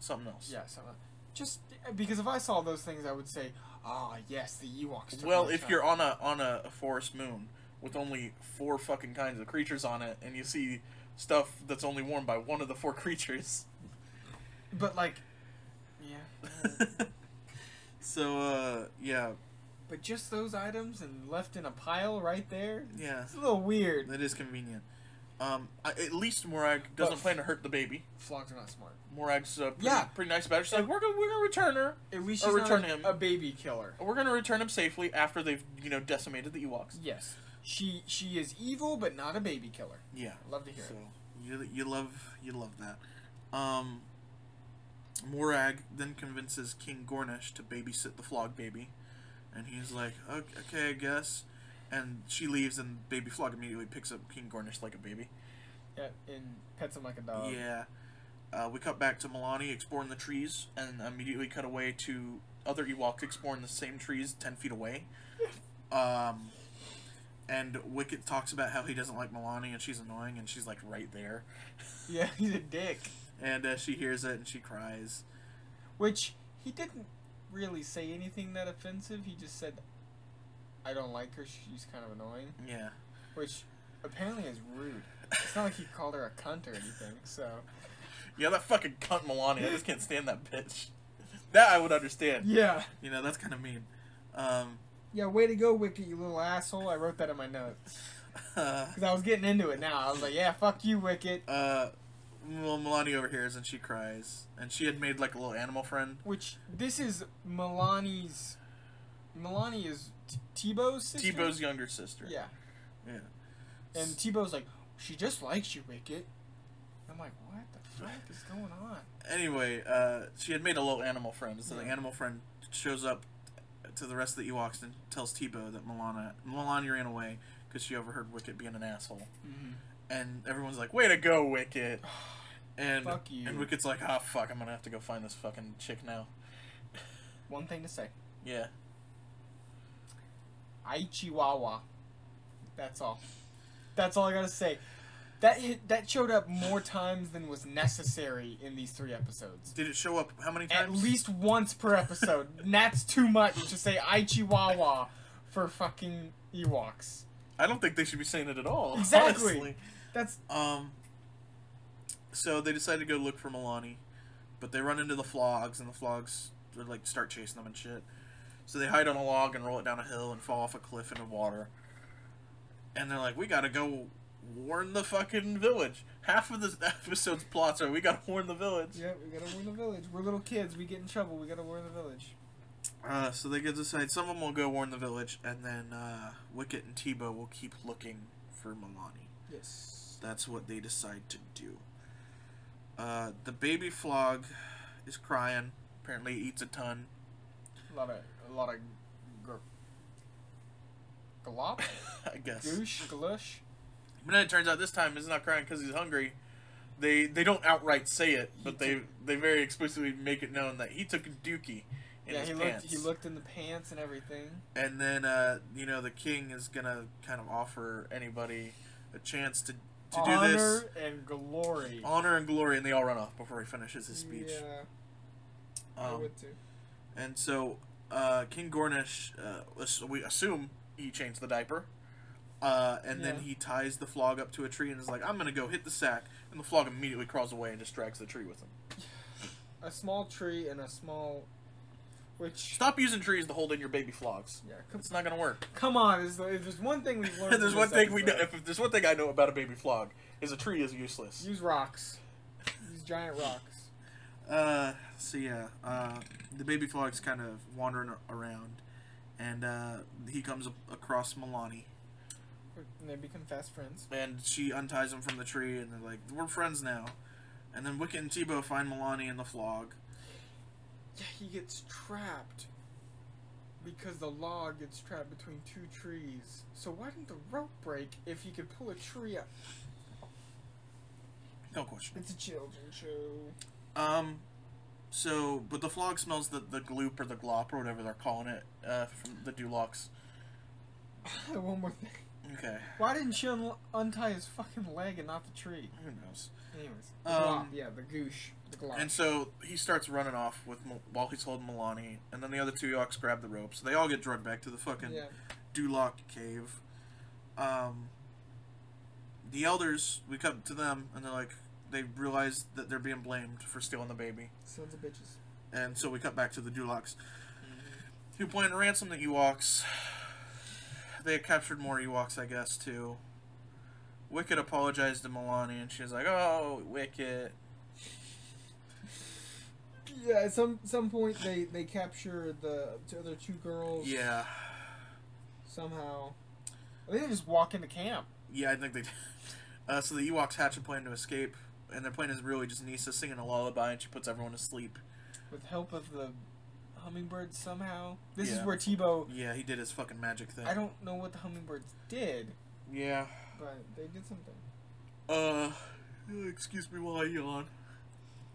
something else. Yeah, so, uh, just because if I saw those things, I would say, "Ah, yes, the Ewoks." Well, if child." you're on a on a, a forest moon with only four fucking kinds of creatures on it, and you see stuff that's only worn by one of the four creatures, but like, yeah, so uh, yeah, but just those items and left in a pile right there. yeah, It's a little weird. that is convenient. Um, at least Morag doesn't But- plan to hurt the baby. Phlogs are not smart. Morag's uh, pretty, Yeah. pretty nice about it. She's like, we're gonna we're gonna return her. At least she's not return a, him. a baby killer. We're gonna return him safely after they've you know decimated the Ewoks. Yes, she she is evil, but not a baby killer. Yeah. Love to hear So it. you you love you love that. Um, Morag then convinces King Gorneesh to babysit the phlog baby, and he's like, "Ok- "Okay, I guess." And she leaves, and baby phlog immediately picks up King Gorneesh like a baby. Yeah, and pets him like a dog. yeah. Uh, we cut back to Malani exploring the trees, and immediately cut away to other Ewoks exploring the same trees ten feet away. Um, and Wicket talks about how he doesn't like Malani, and she's annoying, and she's like right there. Yeah, he's a dick. And uh, she hears it and she cries. Which he didn't really say anything that offensive. He just said, "I don't like her. She's kind of annoying," Yeah. which apparently is rude. It's not like he called her a cunt or anything. So Yeah, that fucking cunt Malani. I just can't stand that bitch. That I would understand. yeah, You know, that's kind of mean. Um, yeah. Way to go, Wicket, you little asshole. I wrote that in my notes because I was getting into it. Now I was like, "Yeah, fuck you, Wicket." uh, well, Malani overhears and she cries. And she had made like a little animal friend. Which this is Malani's. Malani is T- Teebo's sister. Teebo's younger sister. Yeah, Yeah. and Teebo's like, she just likes you, Wicket. I'm like, what the fuck is going on? Anyway, uh, she had made a little animal friend. So the animal friend shows up to the rest of the Ewoks and tells Teebo that Milana, Malani ran away because she overheard Wicket being an asshole. Mm-hmm. And everyone's like, way to go, Wicket. And Fuck you. and Wicket's like, ah, fuck, I'm gonna have to go find this fucking chick now. One thing to say. Yeah. Aichiwawa. That's all. That's all I gotta say. That hit, that showed up more times than was necessary in these three episodes. Did it show up how many times? At least once per episode. and that's too much to say Aichiwawa for fucking Ewoks. I don't think they should be saying it at all. Exactly. honestly. That's Um. So they decide to go look for Malani, but they run into the phlogs, and the phlogs like start chasing them and shit. So they hide on a log and roll it down a hill and fall off a cliff into water. And they're like, "We gotta go warn the fucking village." Half of this episode's plots are we gotta warn the village. yeah. We gotta warn the village. We're little kids. We get in trouble. We gotta warn the village. Uh, so they get to decide some of them will go warn the village, and then uh, Wicket and Teebo will keep looking for Malani. Yes. That's what they decide to do. Uh, the baby phlog is crying. Apparently, eats a ton. Love of a lot of gr- glop, I guess. goosh, glush. But then it turns out this time he's not crying because he's hungry. They they don't outright say it, but He they took- they very explicitly make it known that he took a dookie yeah, he pants. looked. He looked in the pants and everything. And then uh, you know the king is gonna kind of offer anybody a chance to to do this. Honor and glory. honor and glory, and they all run off before he finishes his speech. Yeah, I Um, would too. And so, uh, King Gorneesh, uh, we assume he changed the diaper. Uh, and then he ties the phlog up to a tree and is like, I'm going to go hit the sack. And the phlog immediately crawls away and just drags the tree with him. A small tree and a small, which Stop using trees to hold in your baby phlogs. yeah. Come, It's not going to work. come on, is if there's one thing we've learned. there's one thing we know. episode, If there's one thing I know about a baby phlog, is a tree is useless. use rocks. Use giant rocks. Uh, so yeah, uh, the baby phlog's kind of wandering around, and uh, he comes across Malani, And they become fast friends. and she unties him from the tree, and they're like, "We're friends now." And then Wicket and Teebo find Malani in the phlog. Yeah, he gets trapped because the log gets trapped between two trees. So why didn't the rope break if he could pull a tree up? No question. It's a children's show. Um, so but the phlog smells the the gloop or the glop or whatever they're calling it uh, from the Duloks. One more thing. Okay. Why didn't she un- untie his fucking leg and not the tree? Who knows? Anyways, Um, glop, yeah, the goosh, the glop. And so he starts running off with Mil- while he's holding Malani, and then the other two yaks grab the ropes. They all get drugged back to the fucking yeah, Dulok cave. Um, the elders, we cut to them, and they're like, they realize that they're being blamed for stealing the baby, sons of bitches. and so we cut back to the Duloks, who plan to ransom the Ewoks. They had captured more Ewoks, I guess, too. Wicket apologized to Malani, and she's like, "Oh, Wicket." Yeah, at some some point they they capture the other two girls. Yeah, Somehow, I think they just walk into camp. yeah, I think they. Uh, so the Ewoks hatch a plan to escape, and their plan is really just Kneesaa singing a lullaby, and she puts everyone to sleep. with help of the hummingbirds somehow. This Yeah. is where Teebo. Yeah, he did his fucking magic thing. I don't know what the hummingbirds did, Yeah. but they did something. Uh, excuse me while I yawn.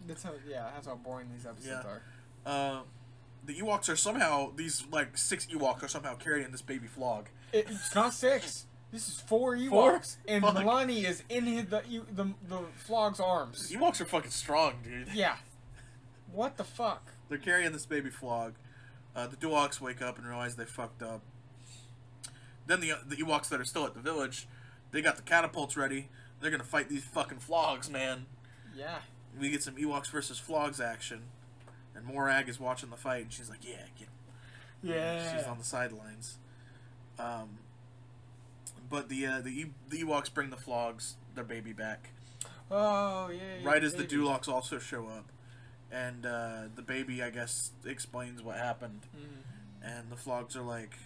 That's how. Yeah, that's how boring these episodes Yeah. are. Uh, the Ewoks are somehow these like six Ewoks are somehow carrying this baby phlog. It, it's not six. This is four Ewoks, Four? and Fuck. Malani is in his, the, the the phlog's arms. Ewoks are fucking strong, dude. Yeah. What the fuck? They're carrying this baby phlog. Uh, the Duloks wake up and realize they fucked up. Then the the Ewoks that are still at the village, they got the catapults ready. They're gonna fight these fucking phlogs, man. Yeah. We get some Ewoks versus phlogs action, and Morag is watching the fight, and she's like, "Yeah, get Yeah. She's on the sidelines. Um, but the uh, the e- the Ewoks bring the phlogs their baby back Oh yeah. yeah right as the. Duloks also show up, and uh, the baby I guess explains what happened, Mhm. and the phlogs are like,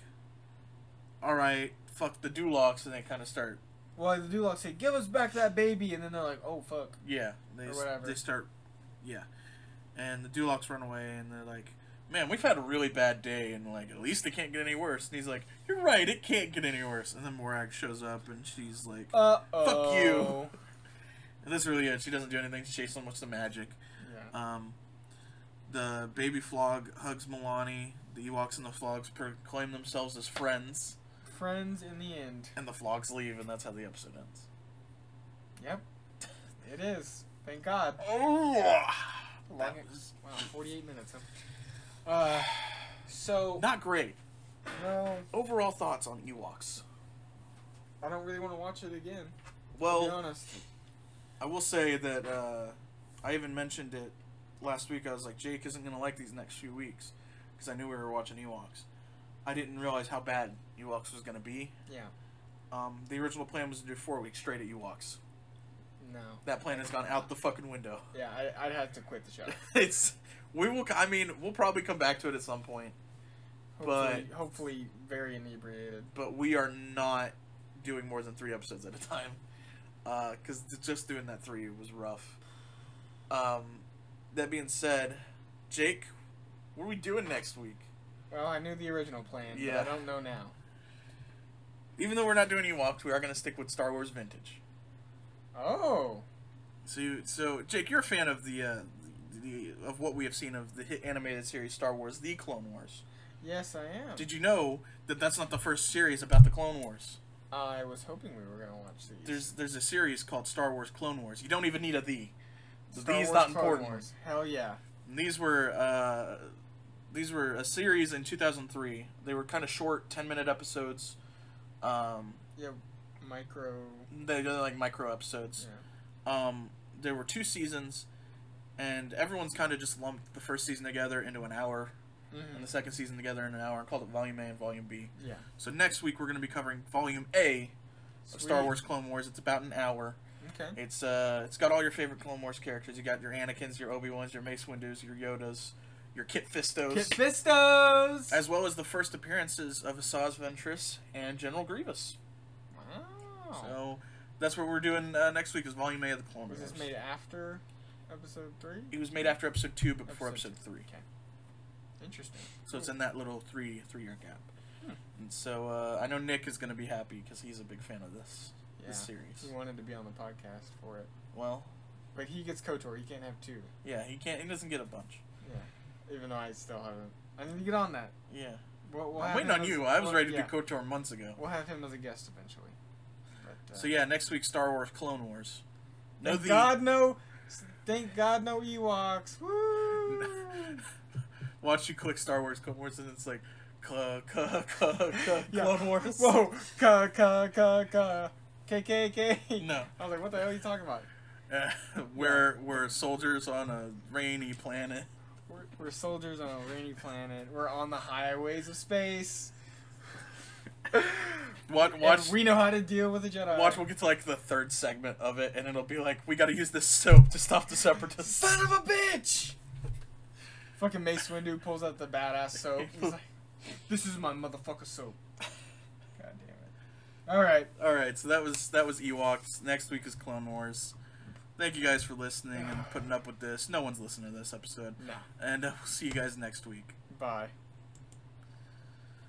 "All right, fuck the Duloks," and they kind of start Well, the Duloks say, "Give us back that baby," and then they're like, "Oh fuck." yeah they Or s- whatever. they start yeah, and the Duloks run away, and they're like. Man, we've had a really bad day, and like at least it can't get any worse. And he's like, "You're right, it can't get any worse." And then Morag shows up, and she's like, Uh oh Fuck you. And that's really it. She doesn't do anything. She chases them with the magic. Yeah. Um, the baby phlog hugs Malani. The Ewoks and the phlogs proclaim themselves as friends. Friends in the end. And the phlogs leave, and that's how the episode ends. Yep. It is. Thank God. Oh, Long that was Wow, 48 minutes. Huh? Uh, so not great. no, Overall thoughts on Ewoks? I don't really want to watch it again. to be Well, honest. I will say that uh, I even mentioned it last week. I was like, Jake isn't gonna like these next few weeks because I knew we were watching Ewoks. I didn't realize how bad Ewoks was gonna be. Yeah. Um, the original plan was to do four weeks straight at Ewoks. No. That plan has gone out the fucking window. Yeah, I, I'd have to quit the show. it's we will. I mean, we'll probably come back to it at some point, Hopefully, hopefully very inebriated. but we are not doing more than three episodes at a time. Uh Because just doing that three was rough. Um, that being said, Jake, what are we doing next week? Well, I knew the original plan, Yeah. but I don't know now. Even though we're not doing Ewoks, we are going to stick with Star Wars Vintage. Oh. So, you, so Jake, you're a fan of the, uh, the of what we have seen of the hit animated series Star Wars: The Clone Wars. Yes, I am. Did you know that that's not the first series about the Clone Wars? I was hoping we were gonna watch these. There's there's a series called Star Wars Clone Wars. You don't even need a the. The Star Th's Wars not Clone important. Wars. Hell yeah. And these were uh, these were a series in 2003. They were kind of short, 10 minute episodes. Um, Yeah. Micro. they- they're like micro episodes. Yeah. Um, there were two seasons, and everyone's kind of just lumped the first season together into an hour, Mhm. and the second season together in an hour, and called it Volume A and Volume B. Yeah. So next week we're going to be covering Volume A of Star Wars Clone Wars. It's about an hour. Okay. It's uh, it's got all your favorite Clone Wars characters. You got your Anakin's, your Obi Wan's, your Mace Windu's, your Yodas, your Kit Fistos, Kit Fistos. as well as the first appearances of Asajj Ventress and General Grievous. wow. So that's what we're doing uh, next week is Volume A of the Clone Wars. this made after episode three? It was made after Episode Two, but before Episode Episode Three. Okay. Interesting. So it's in that little three three year gap. Hmm. And so uh, I know Nick is going to be happy because he's a big fan of this Yeah. this series. He wanted to be on the podcast for it, Well, but he gets KOTOR. He can't have two. yeah, he can't. He doesn't get a bunch. Yeah. Even though I still haven't. I need to get on that. Yeah, We'll, we'll I'm waiting on you. I was we'll- ready to yeah, do KOTOR months ago. We'll have him as a guest eventually. But, uh, So yeah, next week Star Wars Clone Wars. No the God no. Thank God no Ewoks. Woo! watch you click Star Wars Clone Wars and it's like Cl- Cl- Cl- Cl- Yeah. Clone Wars. Whoa! Ka ka ka ka. KKK. No. I was like, what the hell are you talking about? Uh, we're we're soldiers on a rainy planet. We're, we're soldiers on a rainy planet. We're on the highways of space. Watch And watch we know how to deal with the Jedi. watch. We'll get to like the third segment of it, and it'll be like we got to use this soap to stop the separatists. Son of a bitch! Fucking Mace Windu pulls out the badass soap. He's like, "This is my motherfucker soap." God damn it! All right. All right, so that was that was Ewoks. Next week is Clone Wars. Thank you guys for listening and putting up with this. No one's listening to this episode, Nah. and uh, we'll see you guys next week. Bye.